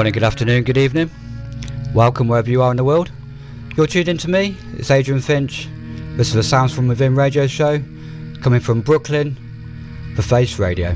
morning, good afternoon, good evening. Welcome wherever you are in the world. You're tuned in to me, it's Adrian Finch. This is the Sounds from Within radio show, coming from Brooklyn for Face Radio.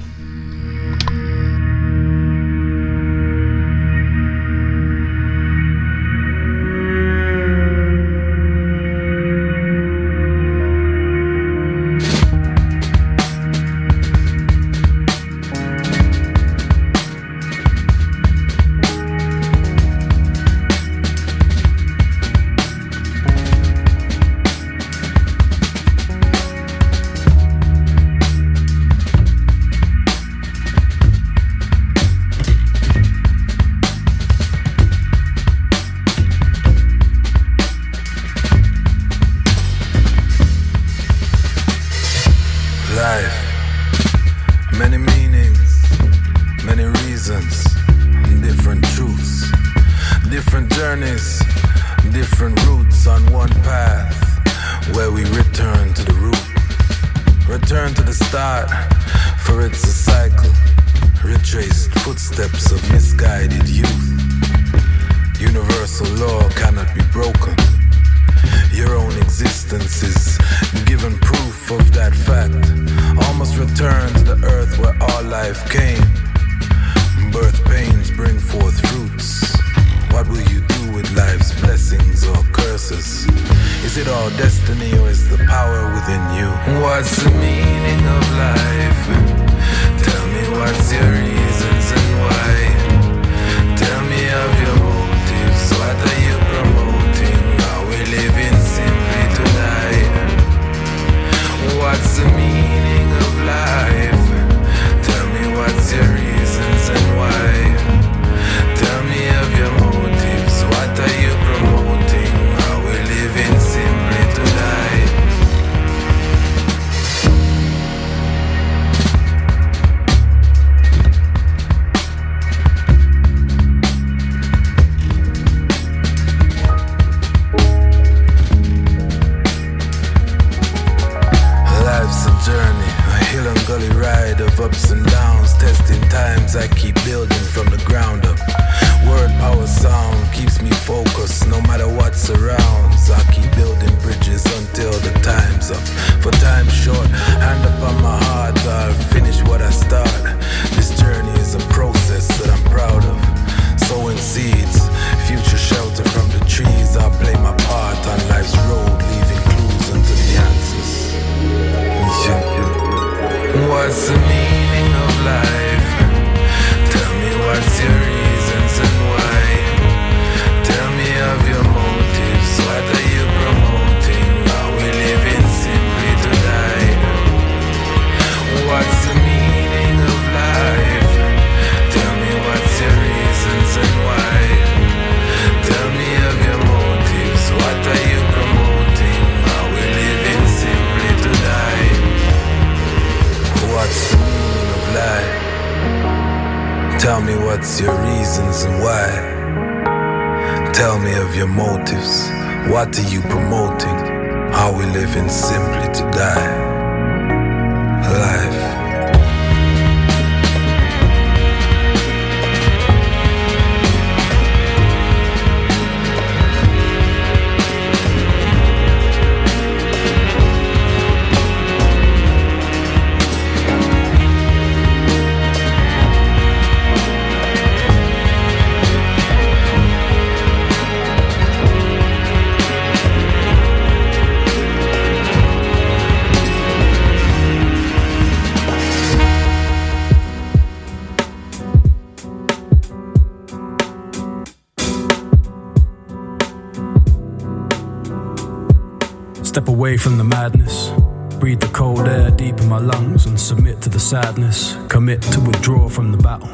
Sadness. Commit to withdraw from the battle.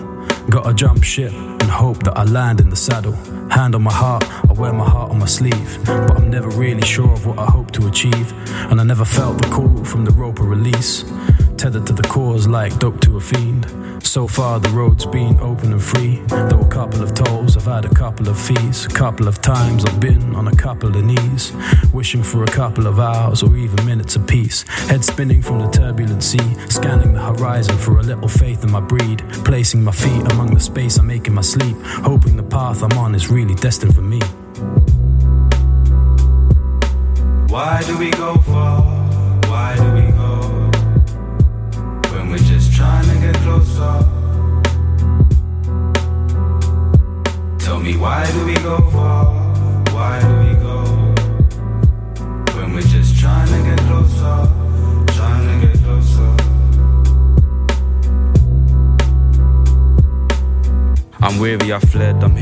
Gotta jump ship and hope that I land in the saddle. Hand on my heart, I wear my heart on my sleeve. But I'm never really sure of what I hope to achieve. And I never felt the call from the rope of release. Tethered to the cause like dope to a fiend. So far, the road's been open and free. Though a couple of tolls, I've had a couple of fees. A couple of times I've been on a couple of knees. Wishing for a couple of hours or even minutes of peace. Head spinning from the turbulent sea. Scanning the horizon for a little faith in my breed. Placing my feet among the space I make in my sleep. Hoping the path I'm on is really destined for me. Why do we go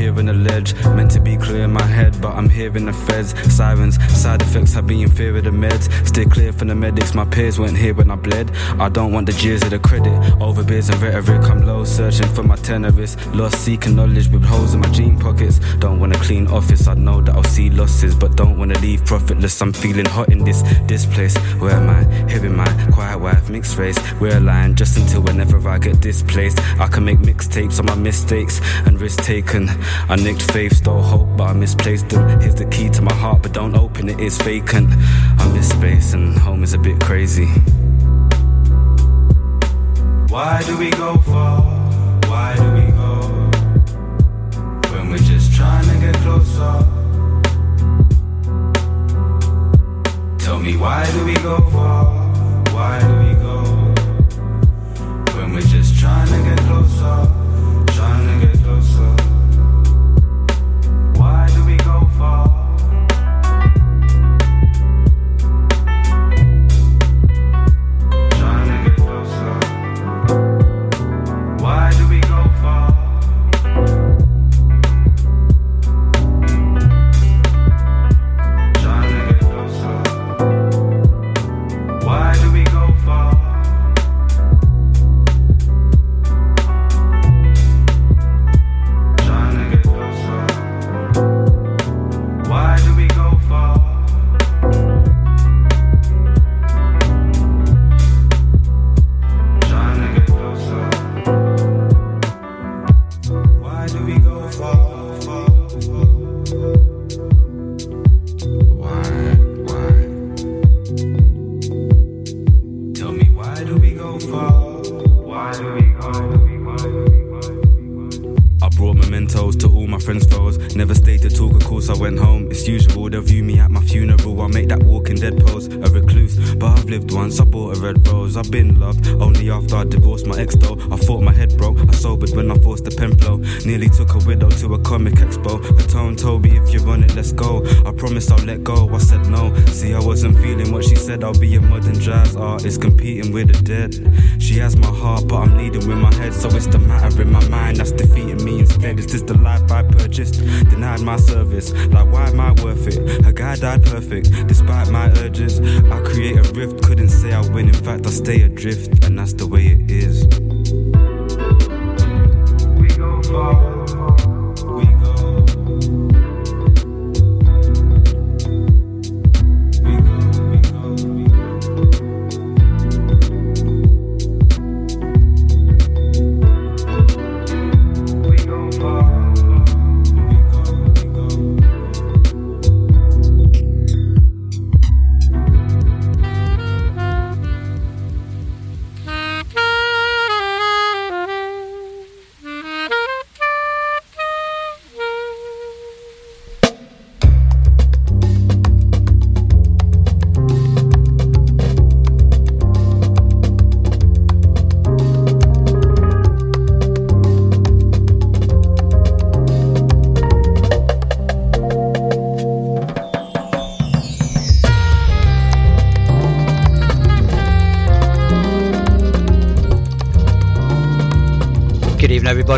fled, I'm the ledge. Meant to be clear in my head, but I'm hearing the feds. Sirens, side effects, I be in fear of the meds. Stay clear from the medics, my peers weren't here when I bled. I don't want the jeers of the credit. Over beers and rhetoric, I'm low, searching for my tenorist. Lost, seeking knowledge with holes in my jean pockets. Don't want a clean office, I know that I'll see losses, but don't wanna leave profitless. I'm feeling hot in this, this place. Where am I? Hearing my quiet wife, mixed race. We're aligned just until whenever I get displaced. I can make mixtapes on my mistakes and risk taken. I nicked faith, stole hope, but I misplaced Here's the key to my heart, but don't open it, it's vacant. I miss space, and home is a bit crazy. Why do we go far? Why do we go? When we're just trying to get closer. Tell me why do we go far? Why I'll let go. I said no. See, I wasn't feeling what she said. I'll be a modern jazz artist competing with the dead. She has my heart, but I'm leading with my head. So it's the matter in my mind that's defeating me instead. Is this the life I purchased? Denied my service. Like, why am I worth it? Her guy died perfect, despite my urges. I create a rift, couldn't say I win. In fact, I stay adrift, and that's the way it is.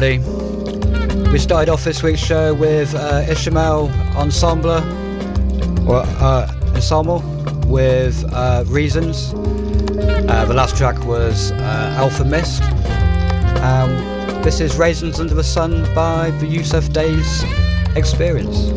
Everybody. We started off this week's show with uh, Ishmael Ensemble, or uh, Ensemble, with uh, Reasons. Uh, the last track was uh, Alfa Mist. Um, this is Raisins Under the Sun by the Yussef Dayes Experience.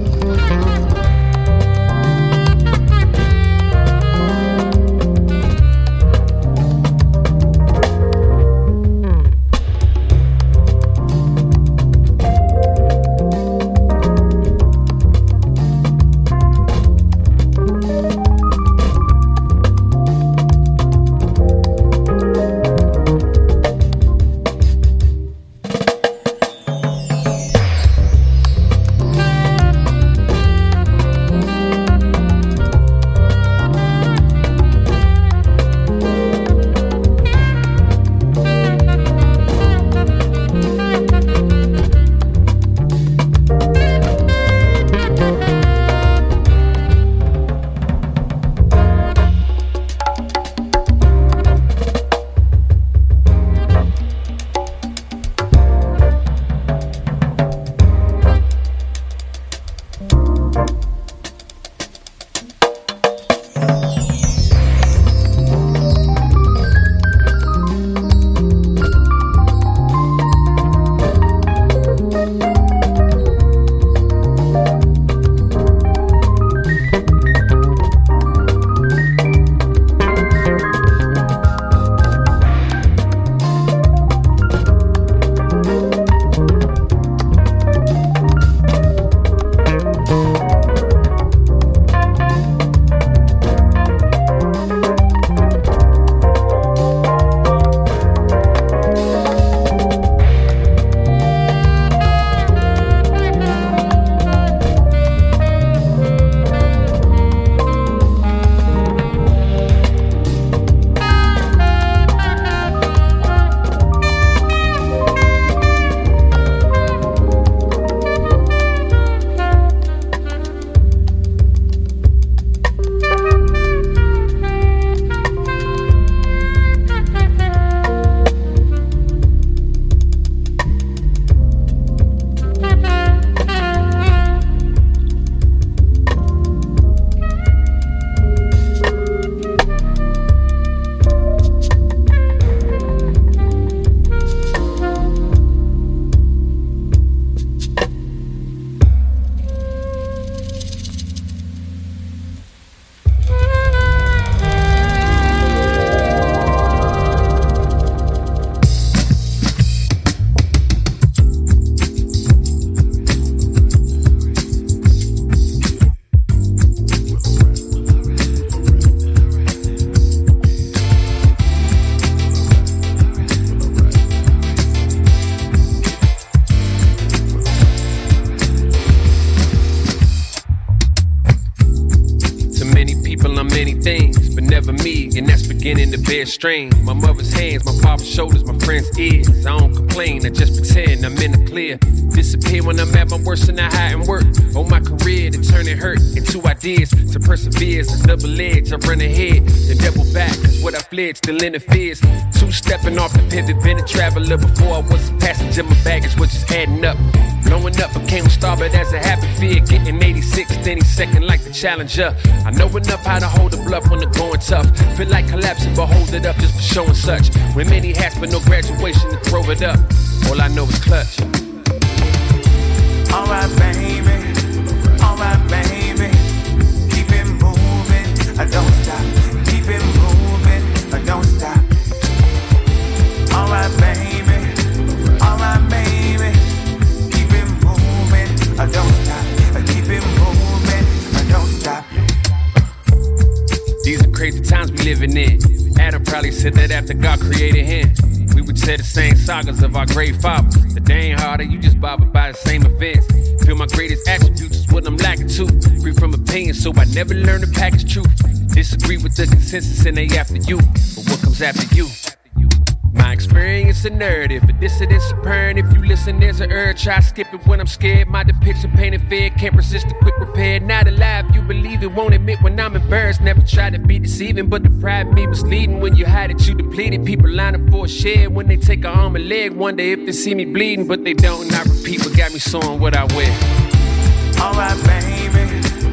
Strain. My mother's hands, my father's shoulders, my friend's ears. I don't complain, I just pretend I'm in the clear. Disappear when I'm at my worst and I hide and work. On my career to turn it hurt into ideas. To persevere is a double edge. I run ahead, then double back. Cause what I fled still interferes. Two stepping off the pivot, been a traveler before I was a passenger. My baggage was just adding up. Blowing up became a star, but as a happy fear. Getting 86, then he's second like the challenger. I know enough how to hold a bluff when the going tough. Feel like collapsing, but hold it up just for showing such. With many hats, but no graduation to throw it up. All I know is clutch. Said that after God created him. We would say the same sagas of our great fathers. The ain't harder, you just bothered by the same events. Feel my greatest attributes is what I'm lacking to. Free from opinion, so I never learn to package truth. Disagree with the consensus and they after you. But what comes after you? Experience a narrative, a dissidence apparent. If you listen, there's an urge. I skip it when I'm scared. My depiction painted fair, can't resist a quick repair. Not alive, you believe it, won't admit when I'm embarrassed. Never try to be deceiving, but the pride me misleading. When you had it, you depleted. People line up for a share when they take a arm and leg. Wonder if they see me bleeding, but they don't. I repeat what got me sewing what I wear. Alright, baby.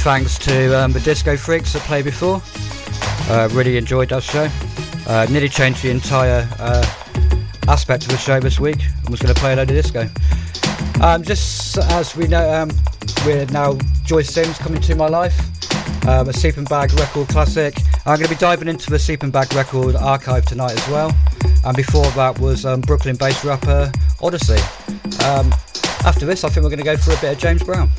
Huge thanks to um, the Disco Freaks that played before. Uh, really enjoyed that show. Uh, nearly changed the entire uh, aspect of the show this week and was going to play a load of disco. Um, just as we know, um, we're now Joyce Sims coming to my life, um, a Sleeping Bag record classic. I'm going to be diving into the Sleeping Bag record archive tonight as well. And before that was um, Brooklyn based rapper Oddisee. Um, after this, I think we're going to go for a bit of James Brown.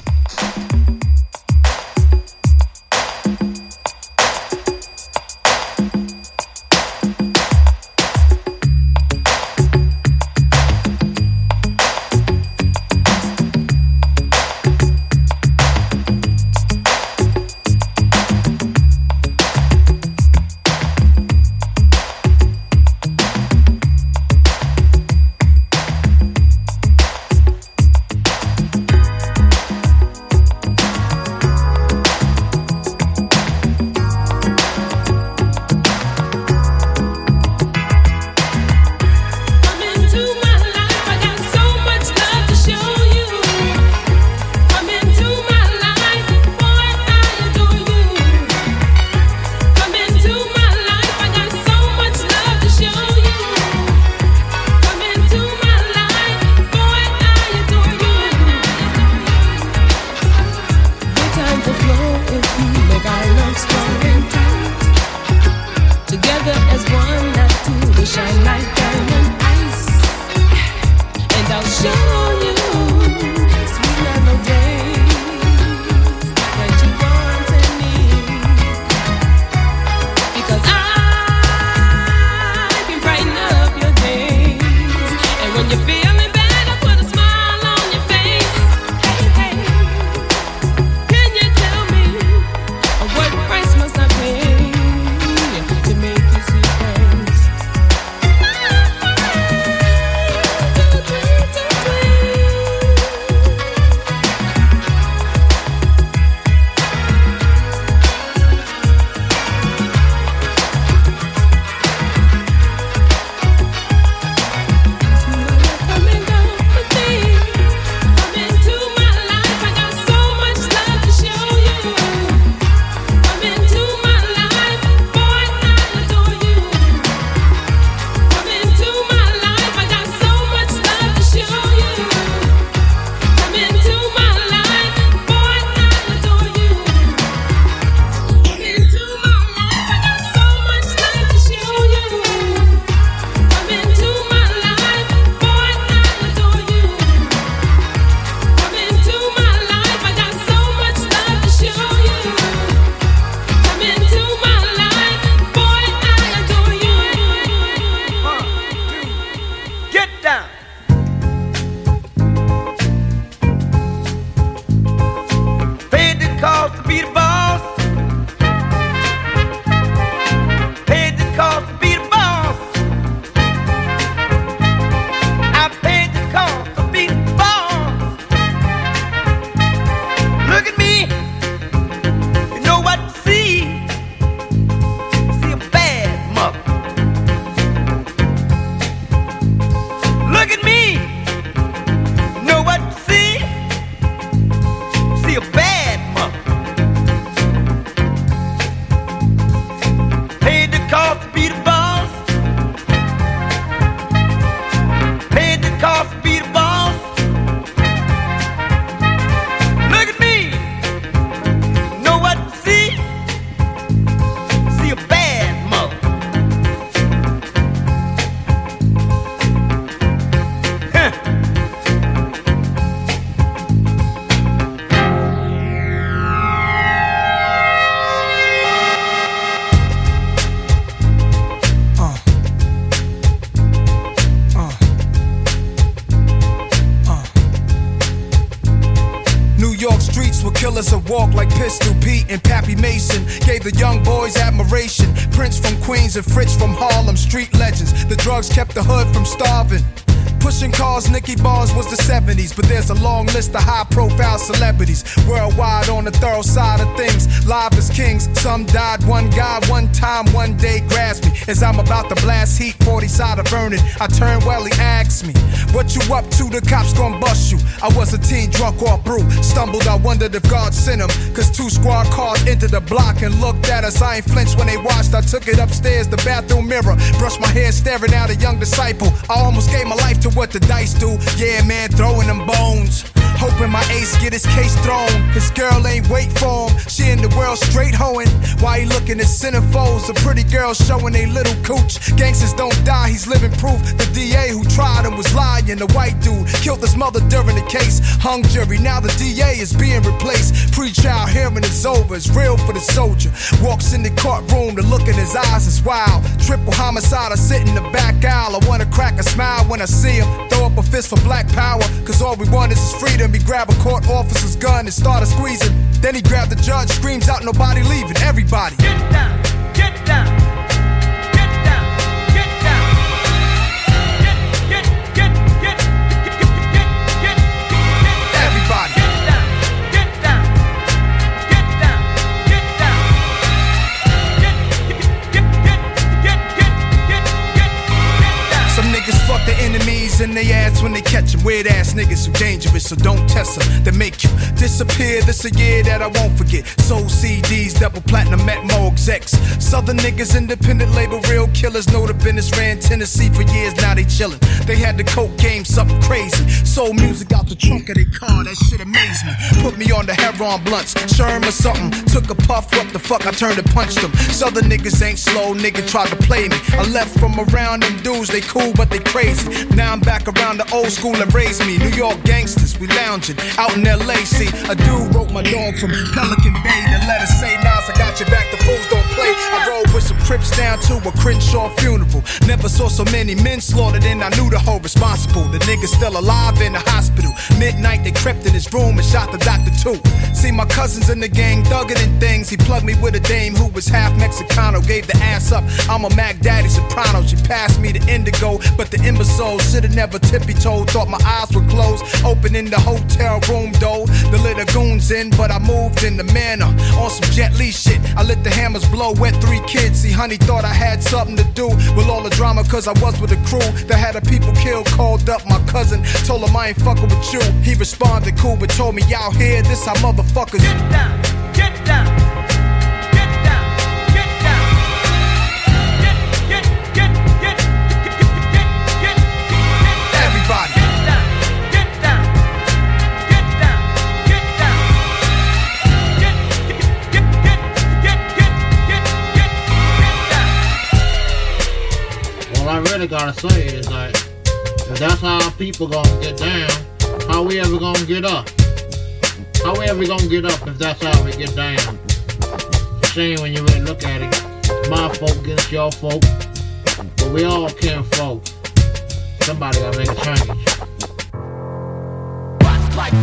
70s, but there's a long list of high profile celebrities worldwide on the thorough side of things. Live as kings, some died. One guy, one time, one day grabs me as I'm about to blast heat 40 side of burning, I turn well, he asks me, What you up to? The cops gon' bust you. I was a teen drunk off brew. Stumbled, I wondered if God sent him. Cause two squad cars entered the block and looked at us. I ain't flinched when they watched. I took it upstairs, the bathroom mirror. Brushed my hair, staring at a young disciple. I almost gave my life to what the dice do. Yeah, man, throwing them bones. Hoping my ace get his case thrown. His girl ain't wait for him. She in the world straight hoeing. Why he looking at centerfolds? A pretty girl showing a little cooch. Gangsters don't die, he's living proof. The DA who tried him was lying. The white dude killed his mother during the case. Hung jury, now the DA is being replaced. Pre-trial hearing is over, it's real for the soldier. Walks in the courtroom, the look in his eyes is wild. Triple homicide, I sit in the back aisle. I wanna crack a smile when I see him. Throw up a fist for black power, cause all we want is his freedom. He grab a court officer's gun and started squeezing. Then he grabbed the judge, screams out, nobody leaving, everybody. Get down, get down. In they ass when they catch them. Weird ass niggas who dangerous, so don't test them. They make you disappear. This a year that I won't forget. Soul CDs, double platinum at Mo execs. Southern niggas, independent label, real killers. Know the business ran Tennessee for years, now they chillin'. They had the coke game, something crazy. Soul music out the trunk of their car, that shit amazed me. Put me on the heroin blunts, Sherm or something. Took a puff, what the fuck, I turned and punched them. Southern niggas ain't slow, nigga tried to play me. I left from around them dudes, they cool, but they crazy. Now I'm back back around the old school and raised me. New York gangsters, we lounging out in LA. See, a dude wrote my dog from Pelican Bay. The letter say, Nas, I got your back, the fools don't play. I rode with some trips down to a Crenshaw funeral. Never saw so many men slaughtered, and I knew the whole responsible. The nigga's still alive in the hospital. Midnight, they crept in his room and shot the doctor too. See, my cousins in the gang thugging and things. He plugged me with a dame who was half Mexicano. Gave the ass up. I'm a Mac Daddy Soprano. She passed me the indigo, but the imbecile should've never tippy toed. Thought my eyes were closed. Opening the hotel room door. The little goons in, but I moved in the manner. On some Jet Li shit. I let the hammers blow. Wet three kids. See, honey thought I had something to do with all the drama, cause I was with a crew that had a people killed. Called up my cousin. Told him I ain't fucking with you. He responded cool, but told me, y'all here, this how motherfuckers. Get down, get down. Really gotta say is that if that's how people gonna get down, how we ever gonna get up? How we ever gonna get up if that's how we get down? Shame when you really look at it. My folk against your folk, but we all can folk. Somebody gotta make a change. Like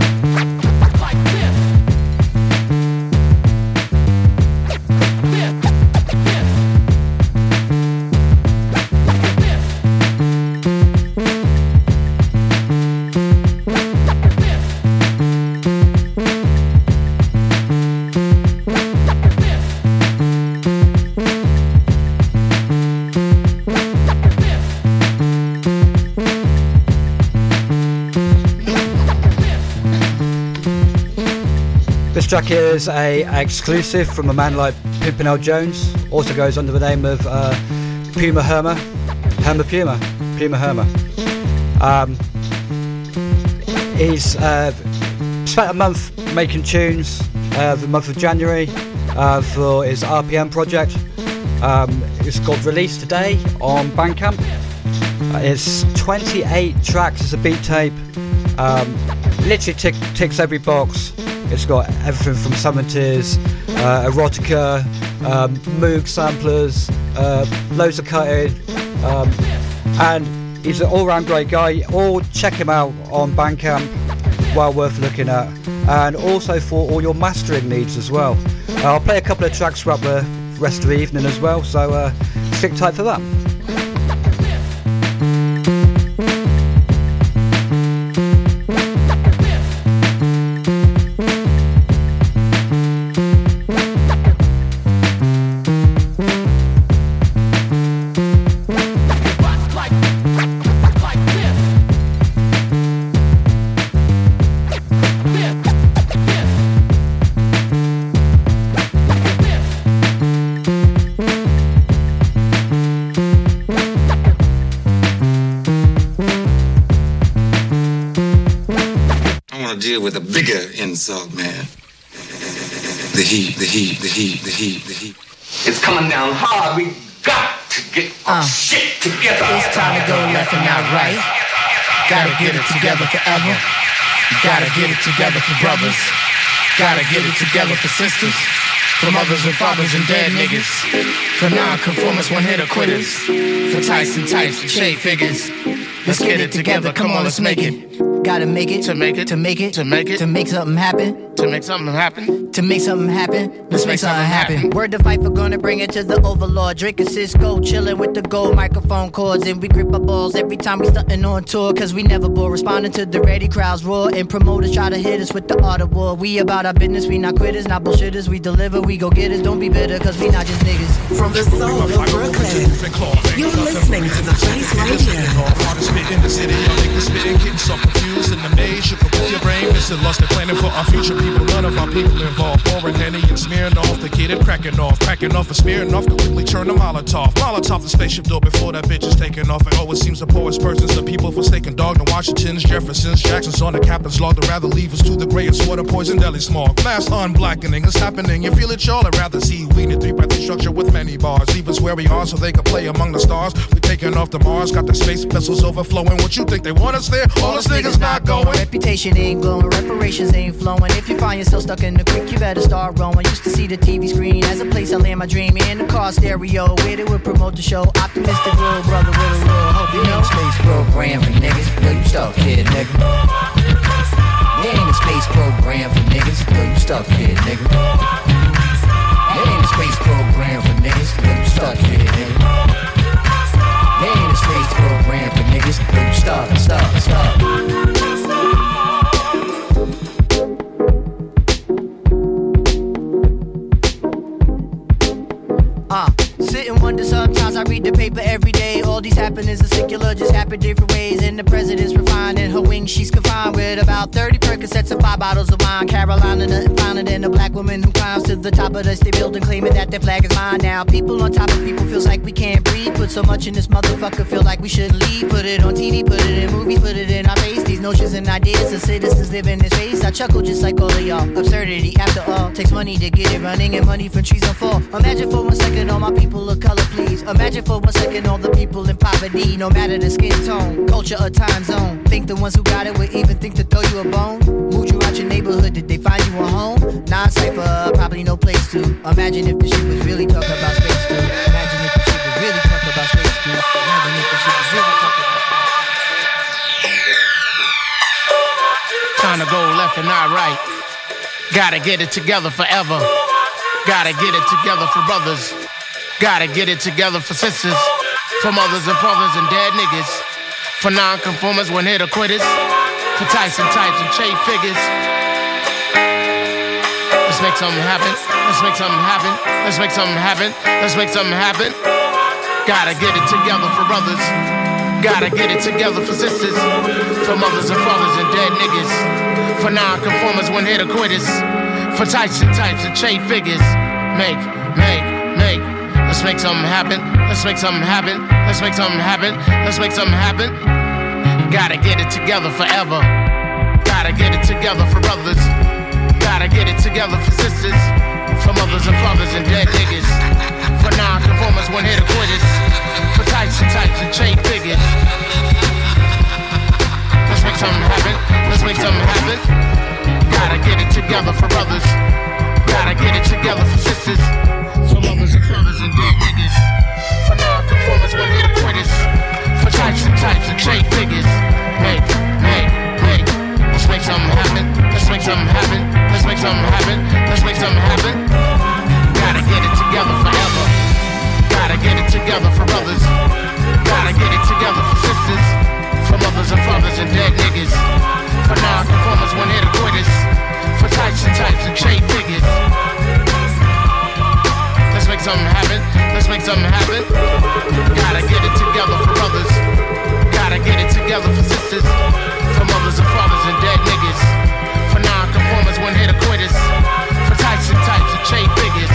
track is a, a, exclusive from a man like Pimpernel Jones. Also goes under the name of uh, Puma Herma, Herma Puma, Puma Herma. Um, he's uh, spent a month making tunes. Uh, the month of January uh, for his RPM project. Um, it's got released today on Bandcamp. Uh, it's 28 tracks as a beat tape. Um, literally tick, ticks every box it's got everything from 70s, uh, erotica, um, Moog samplers, uh, loads of cutting, um, and he's an all-round great guy. All check him out on Bandcamp, well worth looking at, and also for all your mastering needs as well. Uh, I'll play a couple of tracks throughout the rest of the evening as well, so uh, stick tight for that. And not right. Gotta get it together forever. Gotta get it together for brothers. Gotta get it together for sisters. For mothers and fathers and dead niggas. For non-conformists, one-hitter quitters. For Tyson types and shade figures. Let's get it together. Come on, let's make it. Gotta make it to make it to make it to make it to make something happen to make something happen to make something happen. Let's make something happen. Word to Viper gonna bring it to the overlord. Drinking Cisco, chilling with the gold microphone cords, and we grip our balls every time we stuntin' on tour. Cause we never bore, responding to the ready crowds roar, and promoters try to hit us with the art of war. We about our business, we not quitters, not bullshitters. We deliver, we go get it. Don't be bitter, cause we not just niggas. From the soul of Brooklyn, you're listening to the Face Radio. Hardest spit in the city, y'all niggas spitting, getting so confused in the maze. Shook up with your brain, missing lost and planning for our future people. None of our people involved. Pouring Henny and smearing off to get it cracking off. Cracking off and smearing off, quickly turn the Molotov. Molotov the spaceship door before that bitch is taking off. And oh, always seems the poorest persons, the people forsaken dog. The Washingtons, Jeffersons, Jacksons on the captain's log. They'd rather leave us to the grayest water, poison deli smog. Mass unblackening is happening. You feel it, y'all? I'd rather see we in a three breathy structure with many bars. Leave us where we are so they can play among the stars. We taking off the Mars, got the space vessels overflowing. What you think they want us there? All us niggas not going. Reputation ain't glowing, reparations ain't flowing. If you find yourself stuck in the creek, you better start rowing. Used to see the TV screen as a place I land my dream in the car stereo. Where they would promote the show. Optimistic little brother with a real hope. You know, space program for niggas. Yo, you stuck kid, nigga. There ain't a space program for niggas. Yo, you stuck kid, nigga. There ain't a space program for niggas. Yo, you stuck kid, nigga. There ain't a space program for niggas. Yo, you stuck, stuck, stuck. And wonder sometimes I read the paper every day. All these happenings are secular, just happen different ways. And the president's refined in her wings, she's confined with about 30 Percocets and five bottles of wine. Carolina, nothing finer than a black woman who climbs to the top of the state building, claiming that their flag is mine. Now, people on top of people feels like we can't breathe. Put so much in this motherfucker, feel like we shouldn't leave. Put it on TV, put it in movies, put it in our face. These notions and ideas of citizens live in this face. I chuckle just like all of y'all. Absurdity, after all, takes money to get it running, and money from trees don't fall. Imagine for one second all my people of color, please. Imagine for one second all the people in poverty, no matter the skin tone, culture, or time zone. Think the ones who got it would even think to throw you a bone? Moved you out your neighborhood, did they find you a home? Non cipher, probably no place to. Imagine if the shit was really talking about space, too. Imagine if the shit was really talking about space, too. Imagine if the shit was really talking about space. Time to go left and not right. Gotta get it together forever. Gotta get it together for brothers. Gotta get it together for sisters. For mothers and fathers and dead niggas. For non-conformers, one hitter quitters. For Tyson types and trade figures. Let's make something happen. Let's make something happen. Let's make something happen. Let's make something happen. Gotta get it together for brothers. Gotta get it together for sisters. For mothers and fathers and dead niggas. For non-conformers, one hitter quitters. For Tyson types and trade figures. Make, make, make. Let's make something happen. Let's make something happen. Let's make something happen. Let's make something happen. Gotta get it together forever. Gotta get it together for brothers. Gotta get it together for sisters. For mothers and fathers and dead niggas. For non-conformers, one hitter quitters. For types and types and trade figures. Let's make something happen. Let's make something happen. Gotta get it together for brothers. Gotta get it together for sisters. For mothers and dead niggas. For non-conformers, one hitter quitters. For types and types and trade figures. Make, make, make. Let's make something happen. Let's make something happen. Let's make something happen. Let's make something happen. Gotta get it together forever. Gotta get it together for brothers. Gotta get it together for sisters. For mothers and fathers and dead niggas. For non-conformers, one hitter quitters. For types and types and trade figures. Let's make something happen. Let's make something happen. Gotta get it together for brothers. Gotta get it together for sisters. For mothers and fathers and dead niggas. For non-conformers, one hitter quitters. For types and types and trade figures.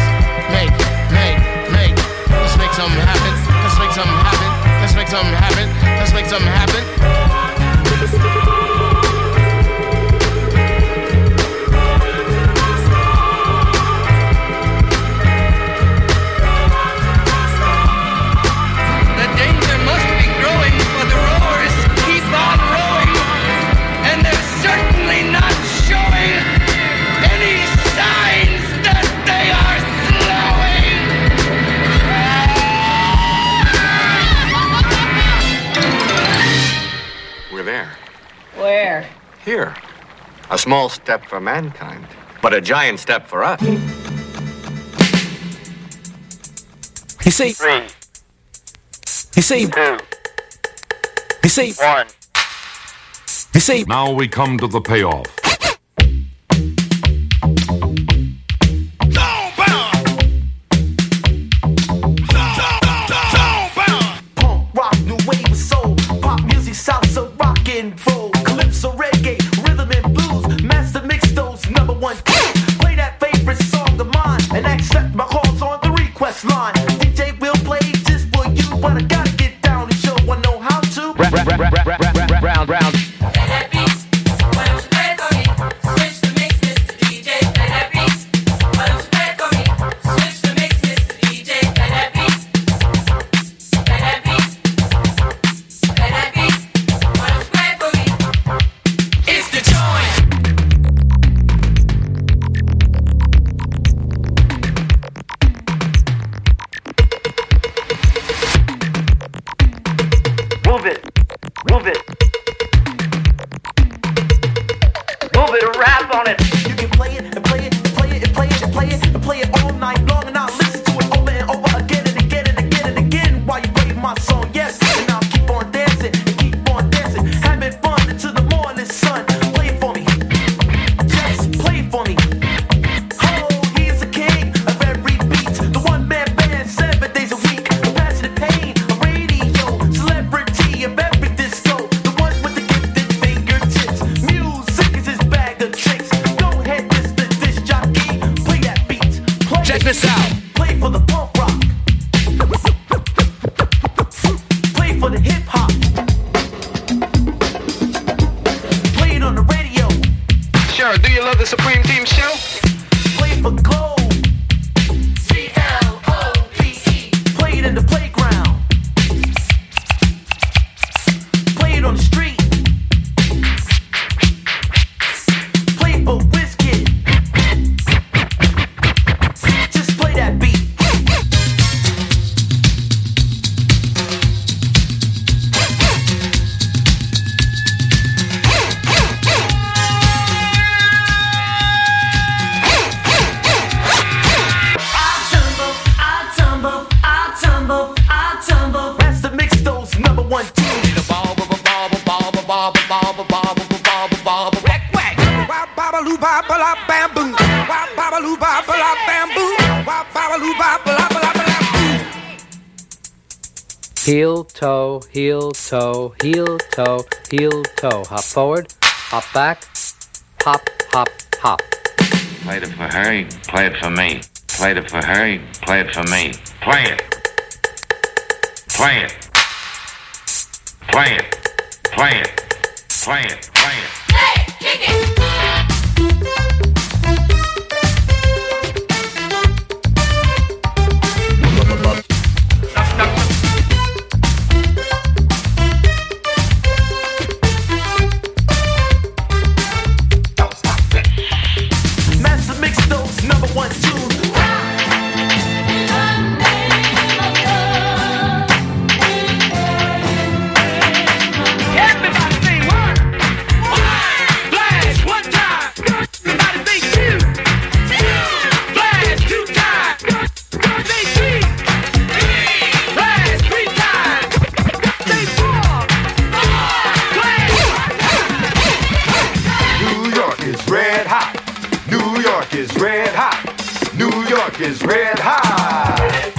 Make, make, make. Let's make something happen. Let's make something happen. Let's make something happen. Let's make something happen. Here. A small step for mankind, but a giant step for us. You see? Three. You see? Two. You see? One. You see? Now we come to the payoff. heel, toe. Hop forward, hop back, hop, hop, hop. Played it for her, play it for me. Played it for her, play it for me. Play it. Play it. Play it. Play it. Play it. Play it. Play it. Hey, kick it. is red hot.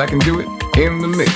I can do it in the mix.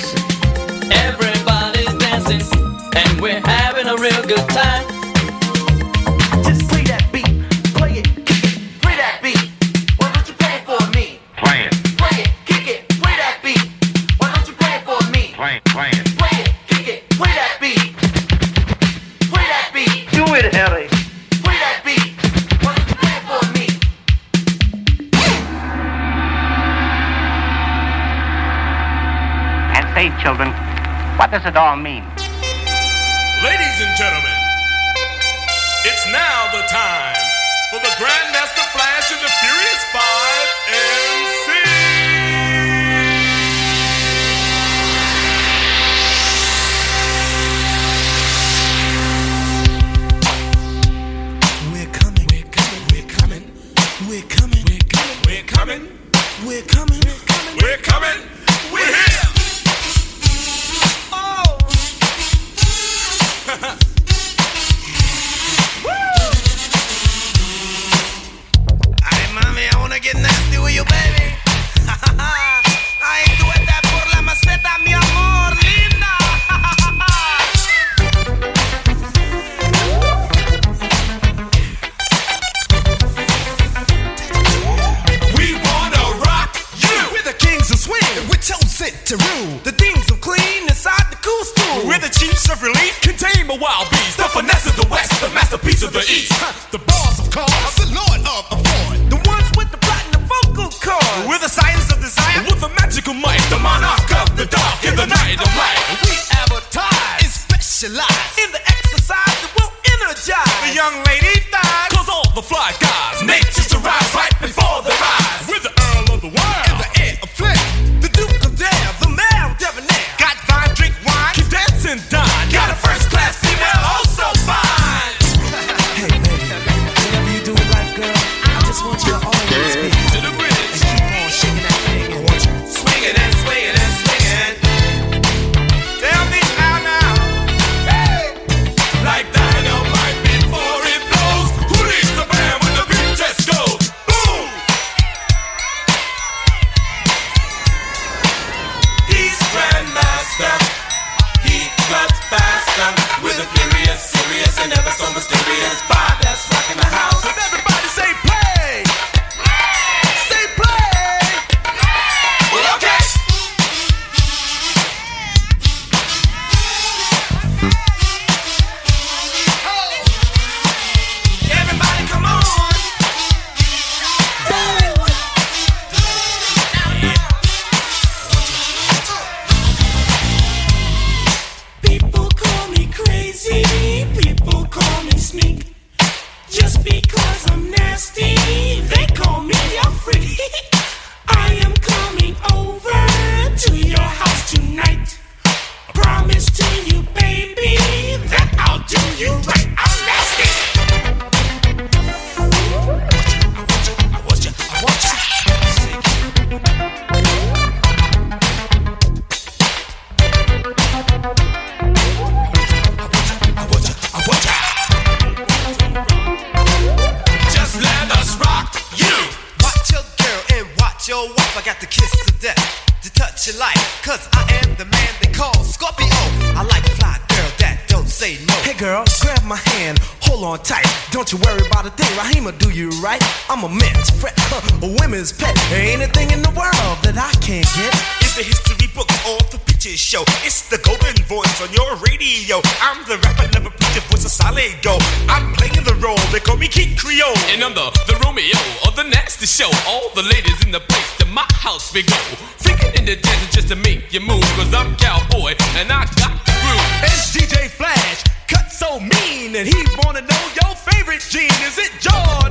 I'm playing the role, they call me King Creole. And I'm the, the Romeo of the nasty show. All the ladies in the place to my house we go. Freaking in the desert just to make you move. Cause I'm cowboy and I got the groove. It's DJ Flash, cut so mean. And he wanna know your favorite gene. Is it George?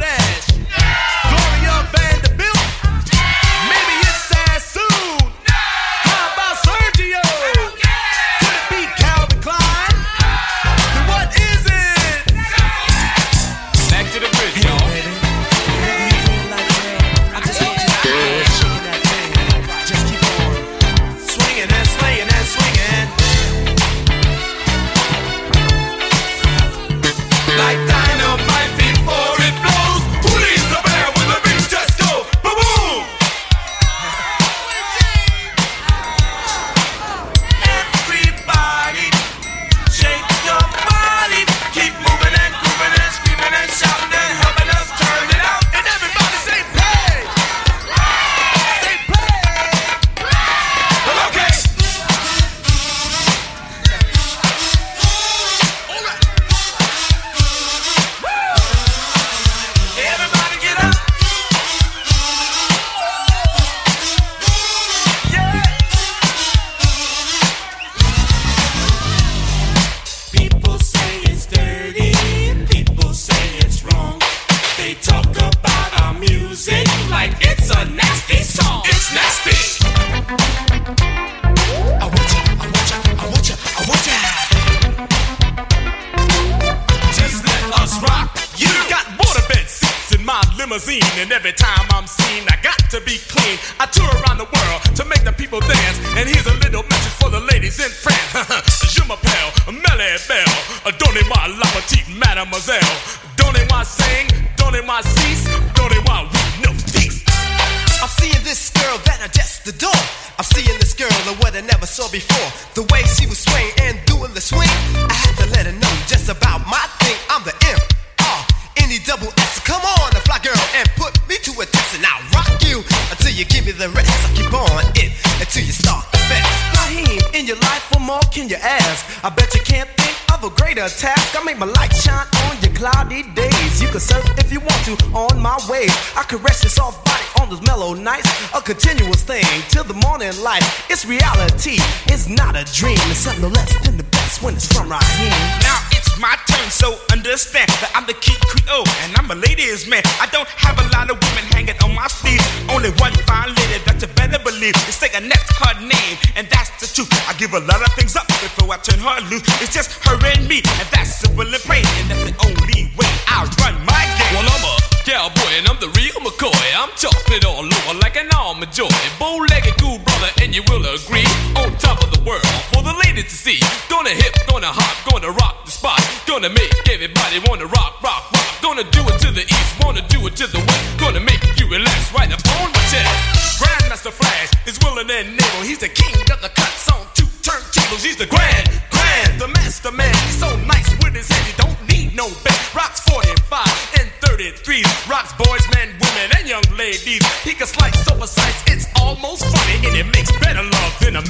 Waves. I caress your soft body on those mellow nights. A continuous thing till the morning light. It's reality, it's not a dream. It's something less than the best when it's from Raheem. Now it's my turn, so understand that I'm the Kidd Creole and I'm a ladies' man. I don't have a lot of women hanging on my sleeve. Only one fine lady that you better believe. It's like a next her name, and that's the truth. I give a lot of things up before I turn her loose. It's just her and me, and that's simple and plain, and that's the only way I run my and I'm the real McCoy. I'm chocolate all over like an almond joy. Bow-legged cool brother, and you will agree. On top of the world for the ladies to see. Gonna hip, gonna hop, gonna rock the spot. Gonna make everybody wanna rock, rock, rock. Gonna do it to the east, wanna do it to the west. Gonna make you relax right up on my chest. Grandmaster Flash is willing and able. He's the king of the cuts on two turntables. He's the grand, grand, the master man. He's so nice with his head, he don't need no bed. Rocks 45 and 33. Rocks He can slice so precise, it's almost funny. And it makes better love than a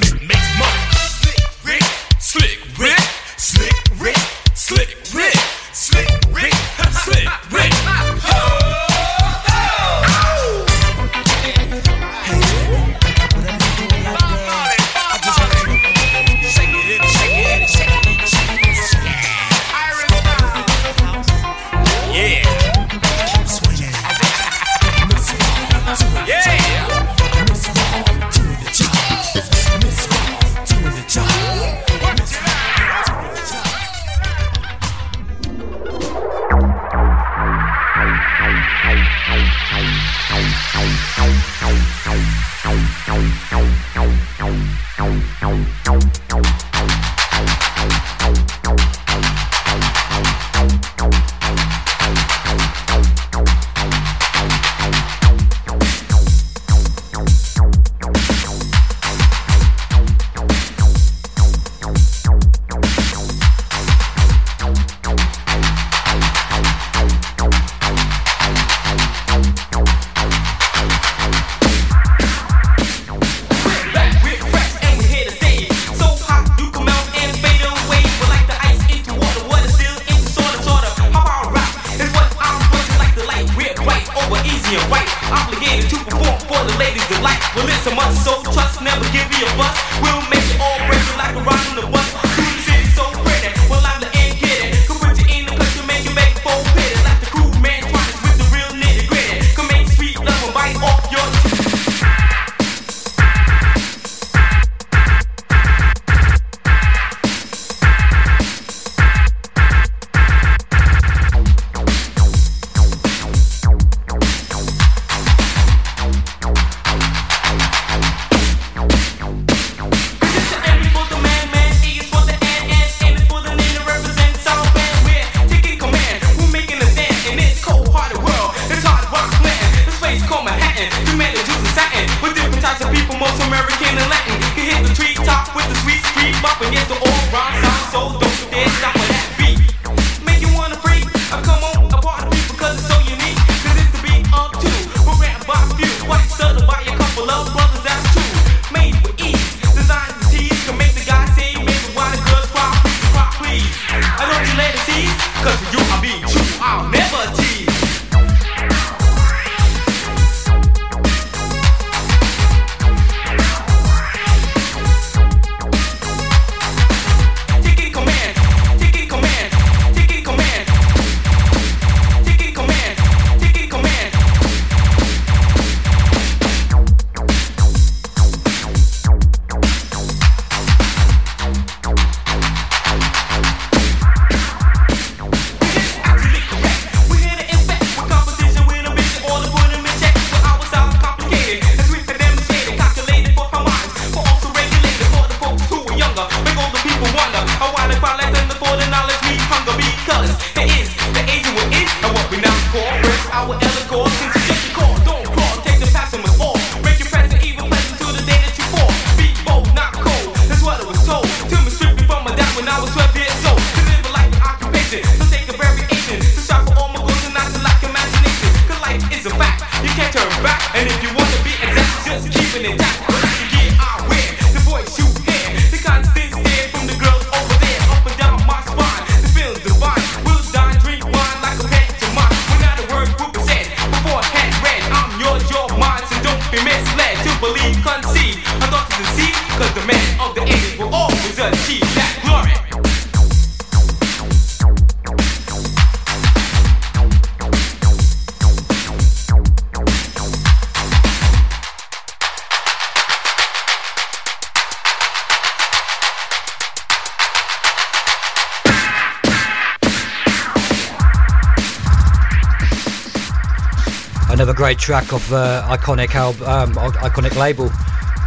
great track of uh, iconic album, um, iconic label,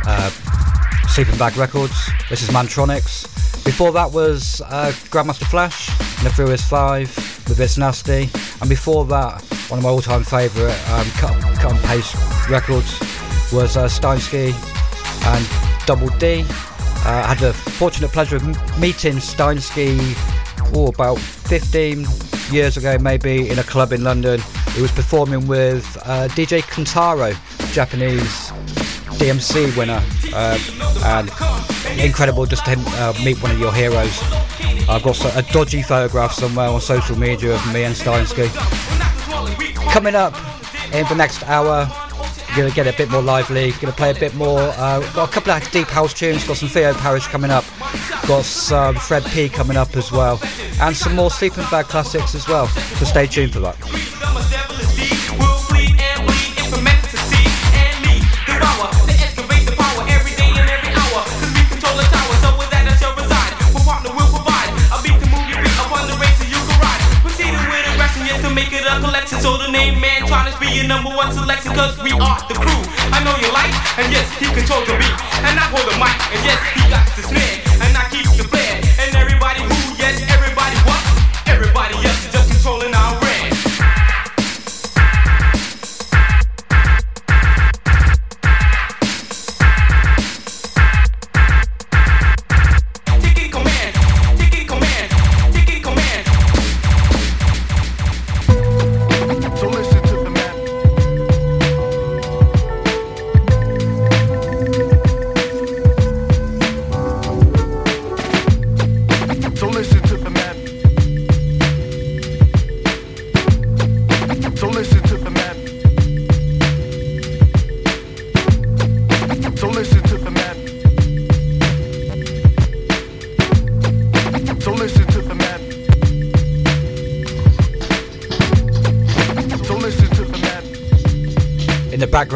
uh, Sleeping Bag Records. This is Mantronix. Before that was uh, Grandmaster Flash, The Furious Five with It's Nasty, and before that, one of my all-time favourite um, cut, cut and paste records was uh, Steinski and Double Dee. Uh, I had the fortunate pleasure of meeting Steinski oh, about 15 years ago, maybe in a club in London. He was performing with uh, DJ Kentaro, Japanese DMC winner, uh, and incredible just to uh, meet one of your heroes. I've got a dodgy photograph somewhere on social media of me and Steinski. Coming up in the next hour, we're gonna get a bit more lively. Gonna play a bit more. Uh, got a couple of deep house tunes. Got some Theo Parrish coming up. Got some Fred P coming up as well, and some more Sleeping Bag classics as well. So stay tuned for that. Be your number one selection. Cause we are the crew. I know you like, and yes, he controls the beat. And I hold the mic, and yes, he got the snare.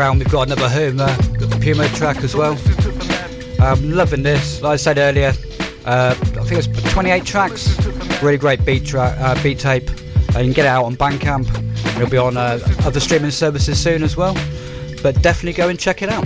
We've got another Puma, Puma track as well. I'm loving this. Like I said earlier, uh, I think it's 28 tracks. Really great beat track, uh, beat tape. Uh, you can get it out on Bandcamp. It'll be on uh, other streaming services soon as well. But definitely go and check it out.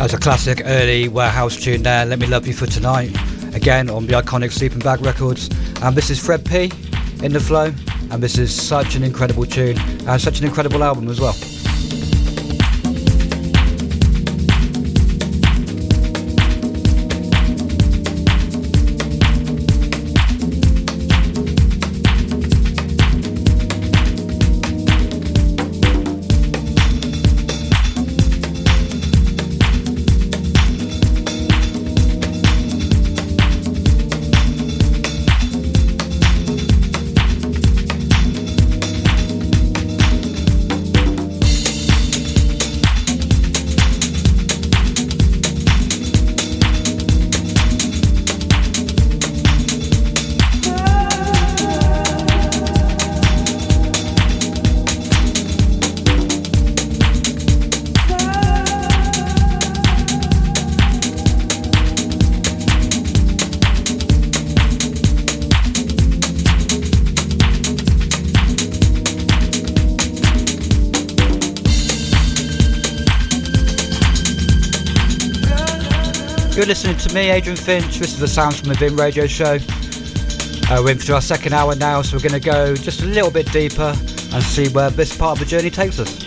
That's a classic early warehouse tune there. Let me love you for tonight. Again on the iconic Sleeping Bag Records. And this is Fred P in the flow. And this is such an incredible tune and such an incredible album as well. Me, Adrian Finch. This is the Sounds from Within radio show. Uh, we're into our second hour now, so we're going to go just a little bit deeper and see where this part of the journey takes us.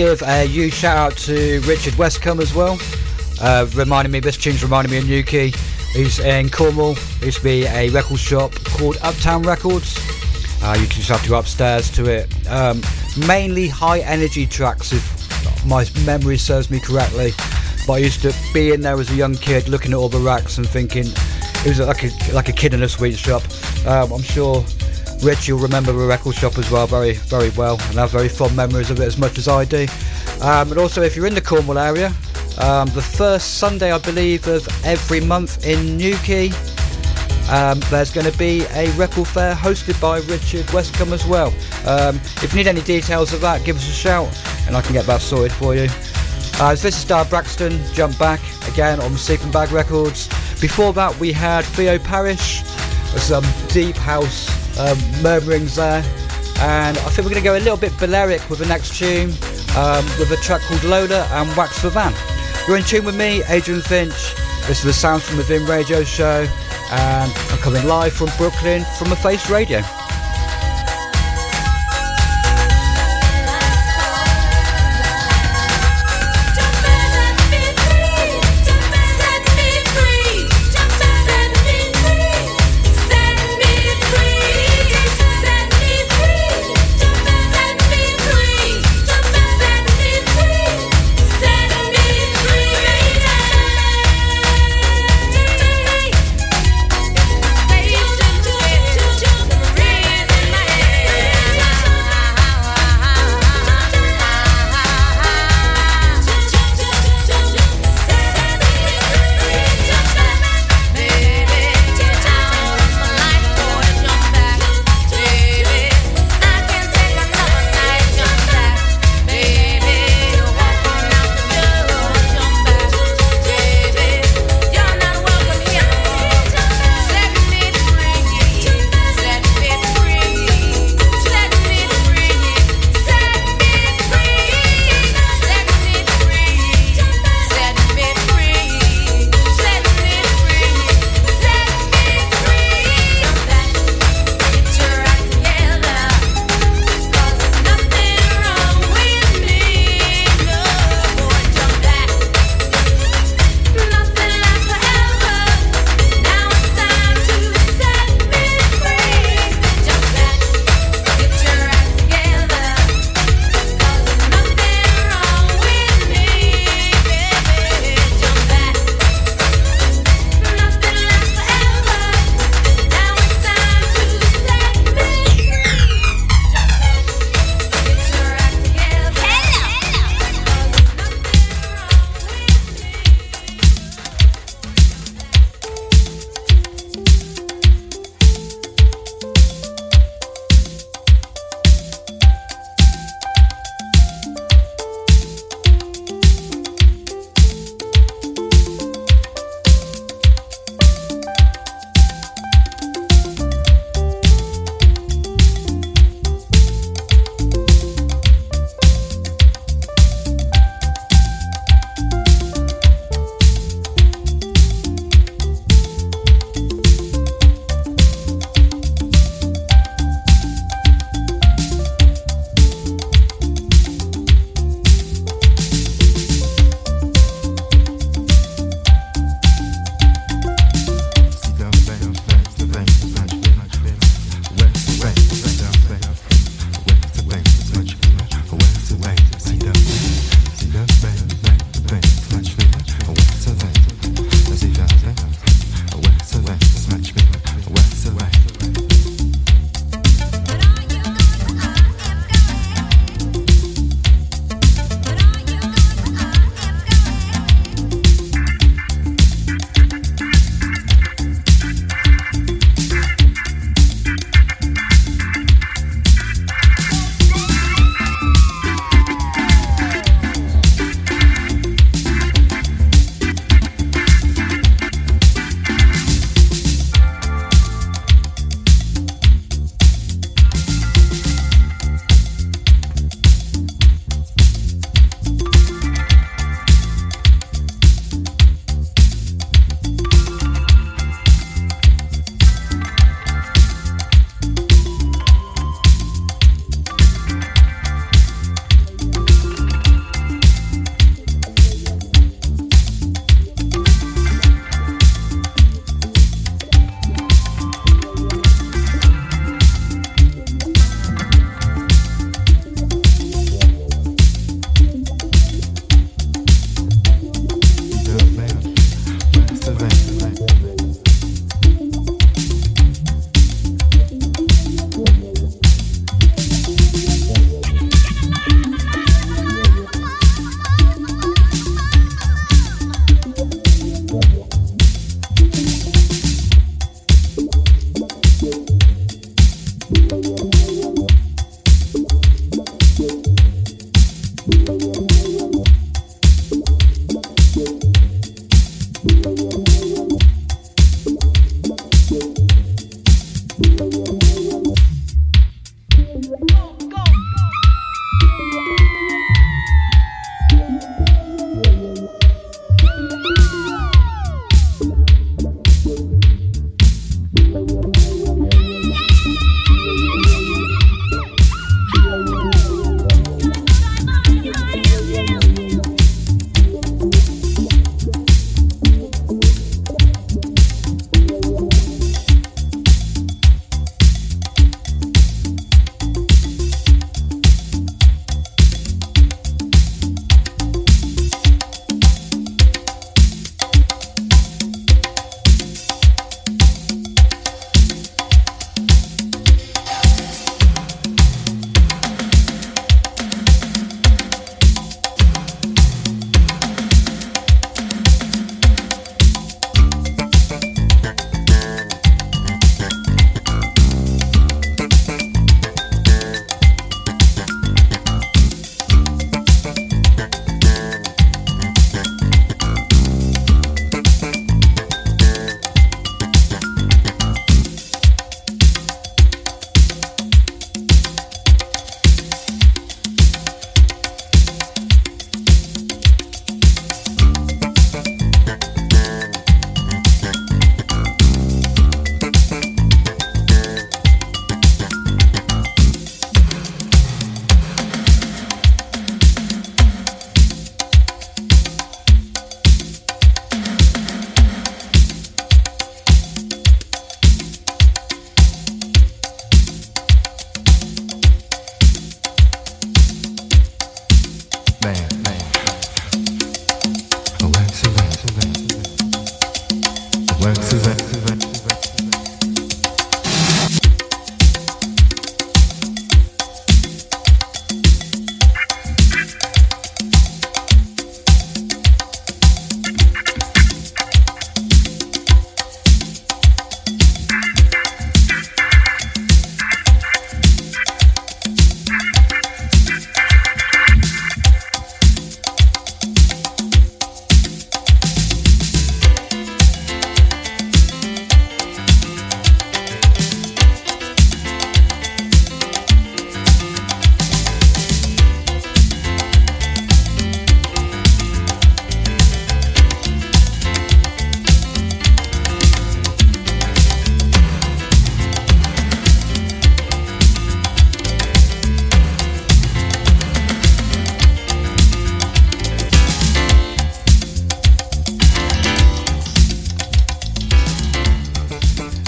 Give a huge shout out to Richard Westcombe as well. uh, reminding me, this tune's reminding me of Newquay. He's in Cornwall. There used to be a record shop called Uptown Records. Uh, you just have to go upstairs to it. Um, mainly high energy tracks, if my memory serves me correctly. But I used to be in there as a young kid, looking at all the racks and thinking it was like a like a kid in a sweet shop. Um, I'm sure Rich, you'll remember the record shop as well very very well, and have very fond memories of it as much as I do. Um, and also, if you're in the Cornwall area, um, the first Sunday, I believe, of every month in Newquay, um, there's going to be a record fair hosted by Richard Westcombe as well. Um, if you need any details of that, give us a shout and I can get that sorted for you. Uh, this is Dhar Braxton, Jump Back, again on Sleeping Bag Records. Before that, we had Theo Parrish, some deep house um, murmurings there. And I think we're going to go a little bit Balearic with the next tune, um, with a track called Lola and Wax for Van. You're in tune with me, Adrian Finch. This is the Sound from Within radio show, and I'm coming live from Brooklyn from a Face Radio.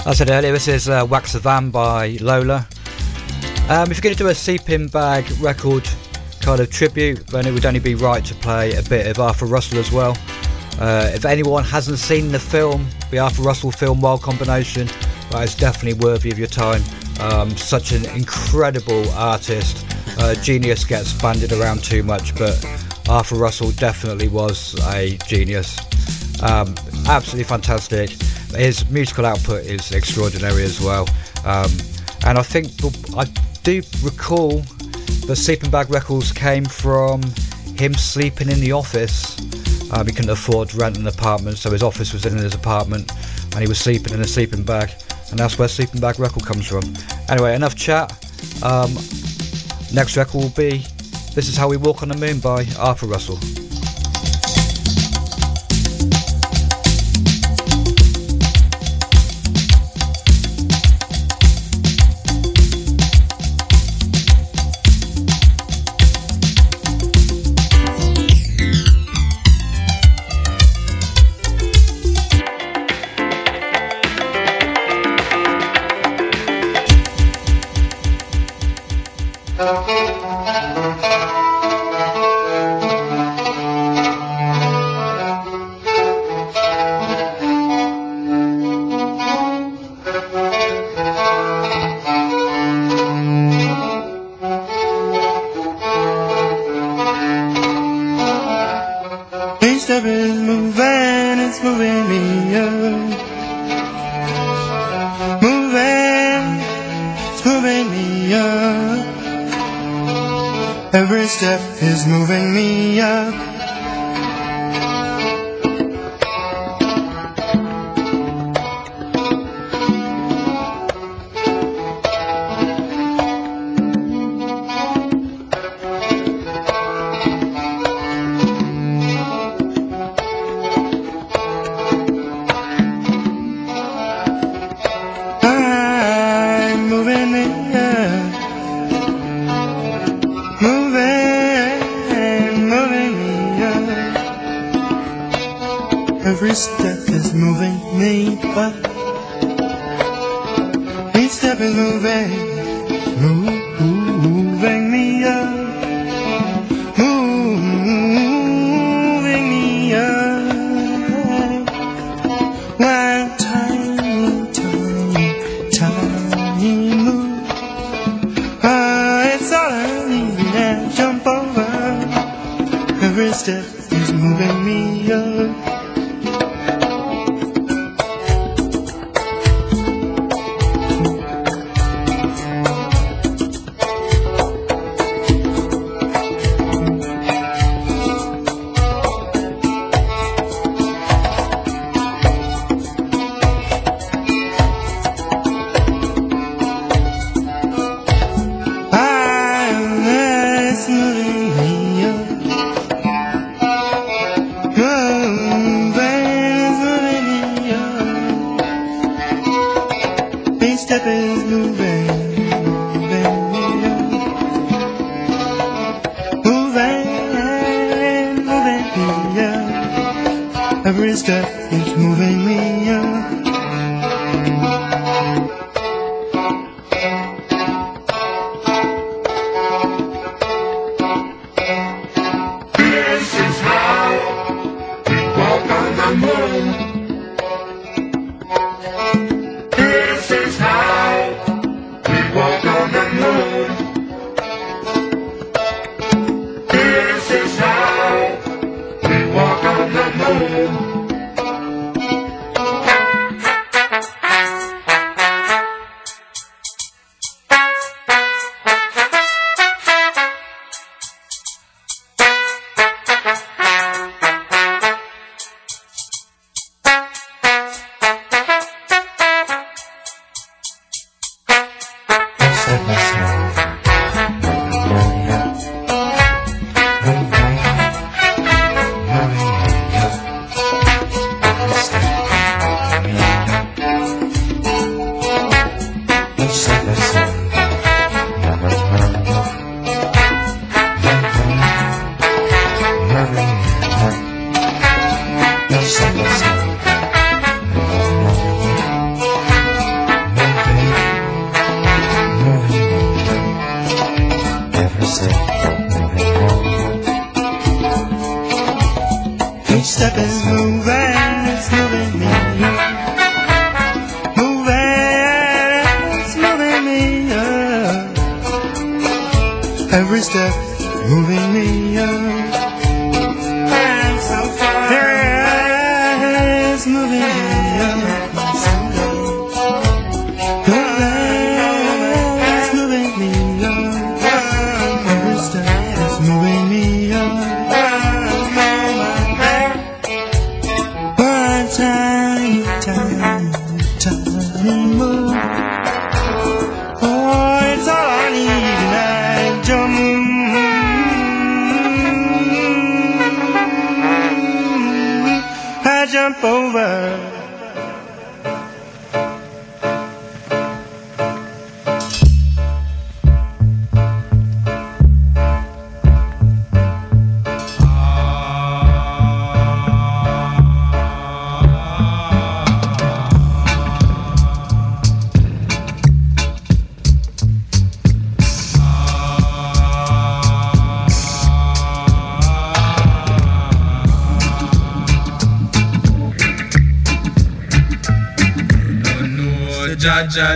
I said earlier, this is uh, Wax the Van by Lola. Um, if you're going to do a Sleeping Bag record kind of tribute, then it would only be right to play a bit of Arthur Russell as well. Uh, if anyone hasn't seen the film, the Arthur Russell film Wild Combination, that is definitely worthy of your time. Um, such an incredible artist. Uh, genius gets banded around too much, but Arthur Russell definitely was a genius. Um, absolutely fantastic his musical output is extraordinary as well. Um, and I think I do recall the Sleeping Bag Records came from him sleeping in the office. Um, he couldn't afford to rent an apartment, so his office was in his apartment, and he was sleeping in a sleeping bag, and that's where Sleeping Bag Record comes from. Anyway, enough chat. Um, next record will be This Is How We Walk on the Moon by Arthur Russell.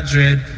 100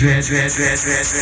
dread, dread, dread, dread,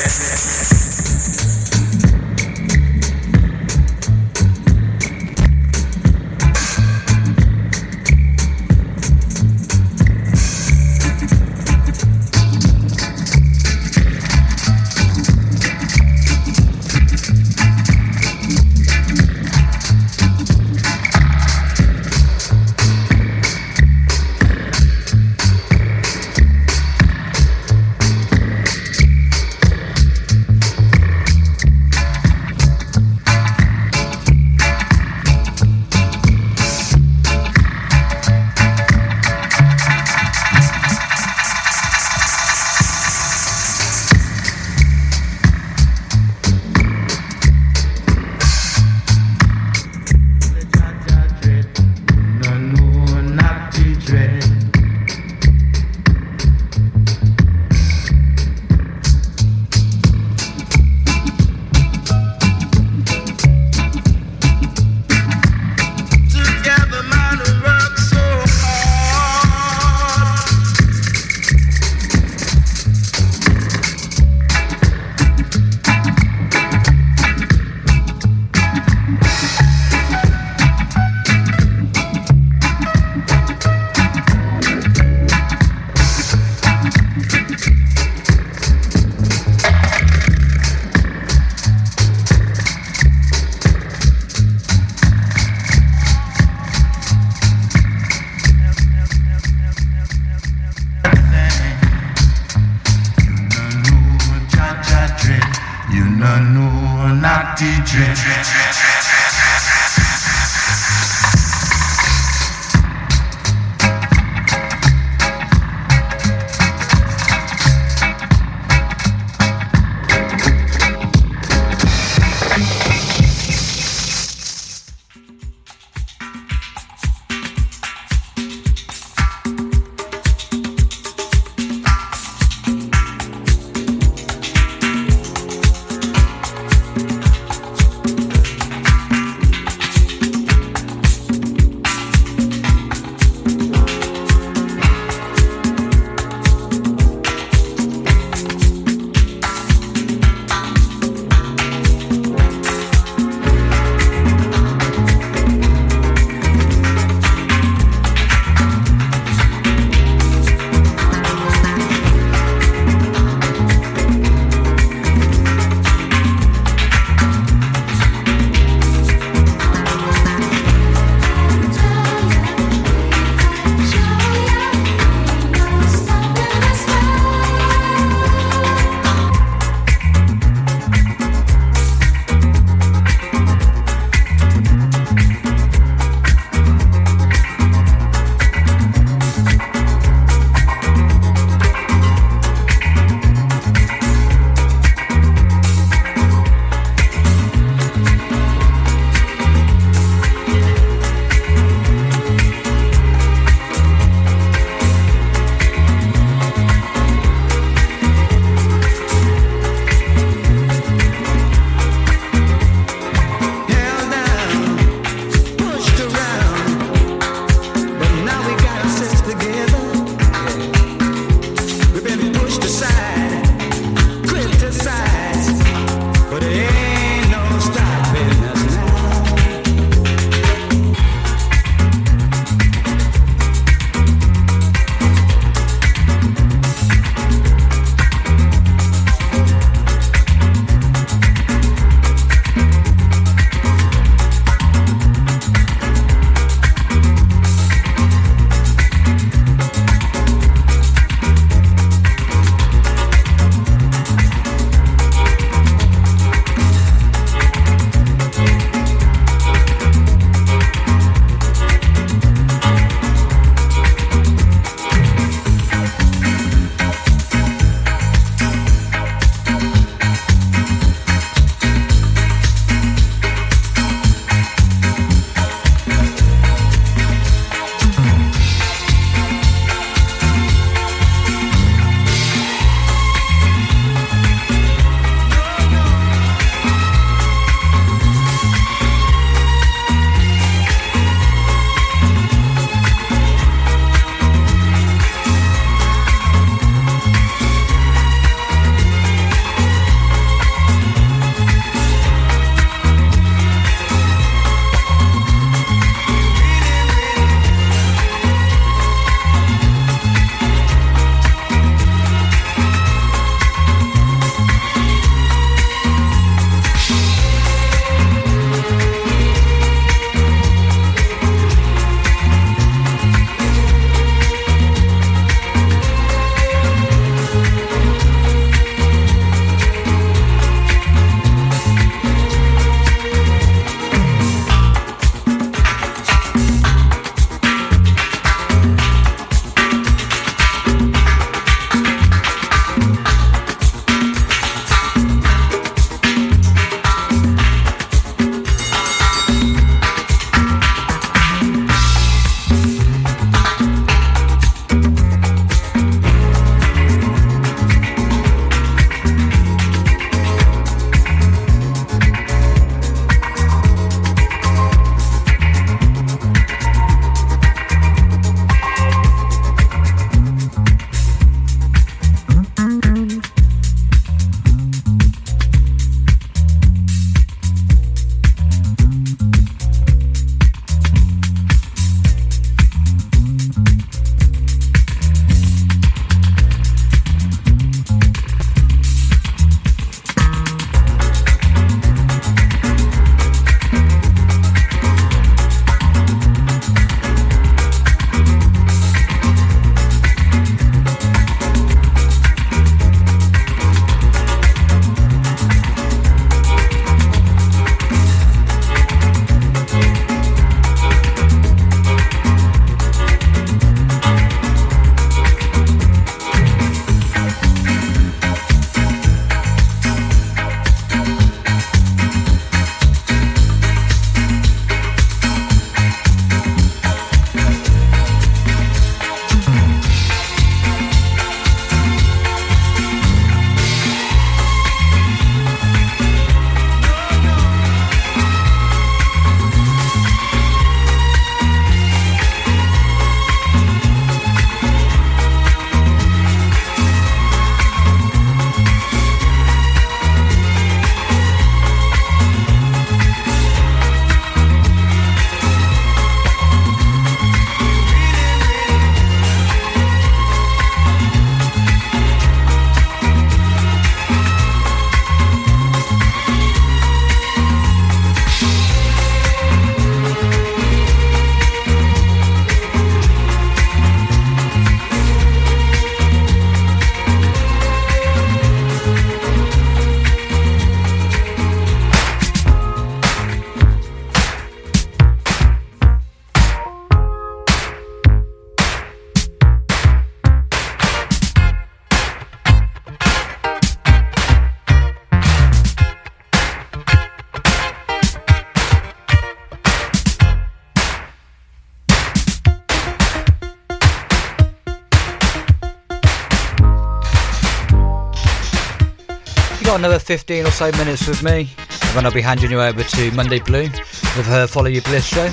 another 15 or so minutes with me, and then I'll be handing you over to Monday Blue with her Follow Your Bliss show.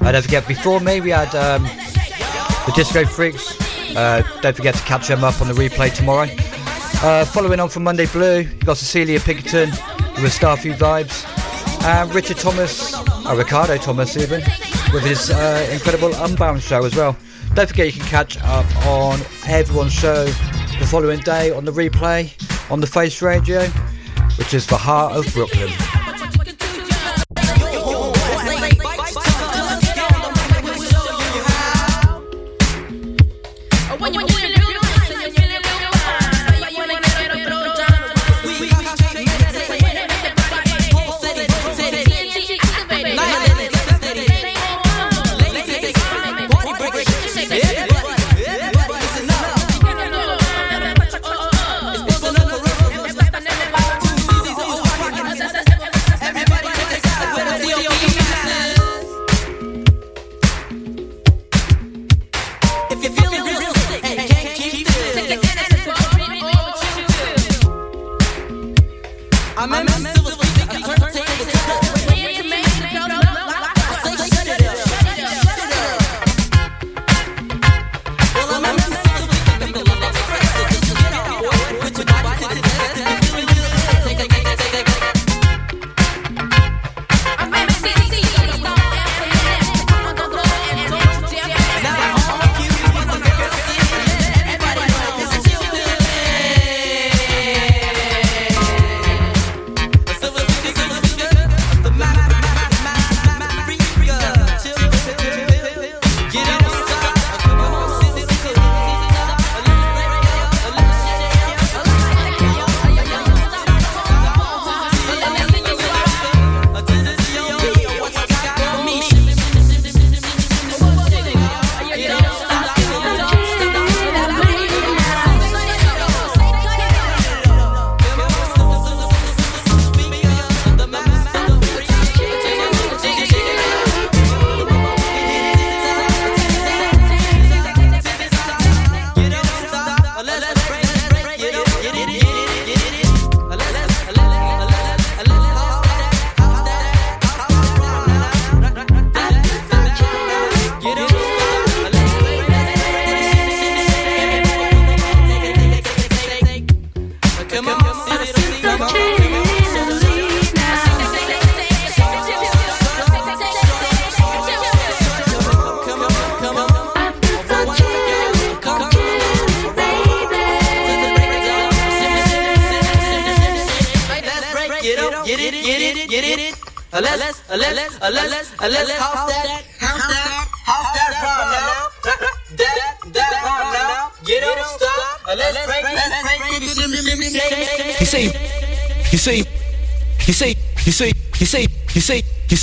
Uh, don't forget, before me, we had um, the Disco Freaks. Uh, don't forget to catch them up on the replay tomorrow. Uh, following on from Monday Blue, you got Cecilia Pinkerton with Starfew Vibes, and Richard Thomas, uh, Ricardo Thomas even, with his uh, incredible Unbound show as well. Don't forget you can catch up on everyone's show the following day on the replay on the Face Radio, which is the heart of Brooklyn.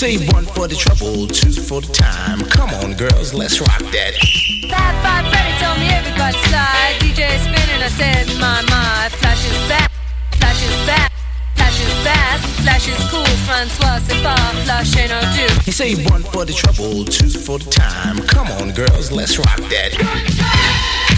Say one for the trouble, two for the time. Come on, girls, let's rock that. Fat Five Freddy told me everybody slide. DJ spinning, I said, my, my. Flash is back, flash is back, flash is fast, flash cool. Francois, c'est pas flash ain't no do. You say one for the trouble, two for the time. Come on, girls, let's rock that.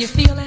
you feel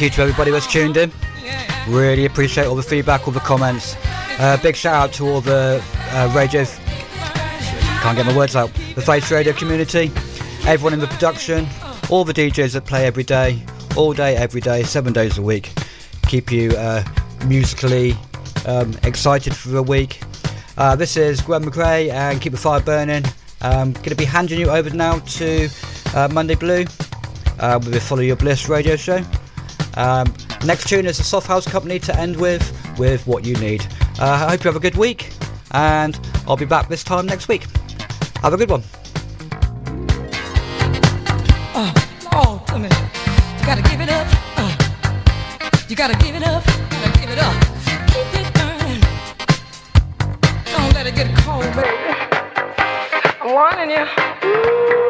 thank you to everybody that's tuned in. Really appreciate all the feedback, all the comments. Uh, big shout out to all the uh, radio. Can't get my words out. The Face Radio community, everyone in the production, all the DJs that play every day, all day, every day, seven days a week. Keep you uh, musically um, excited for the week. Uh, this is Gwen McRae and keep the fire burning. Um, I'm going to be handing you over now to uh, Monday Blue uh, with the Follow Your Bliss radio show. Um, next tune is a Soft House Company to end with, with What You Need. Uh, I hope you have a good week, and I'll be back this time next week. Have a good one. Uh, oh, you gotta give it up. Uh, you gotta give it up. Gotta give it up. Keep it burning. Don't let it get cold, baby. I'm warning you. Ooh.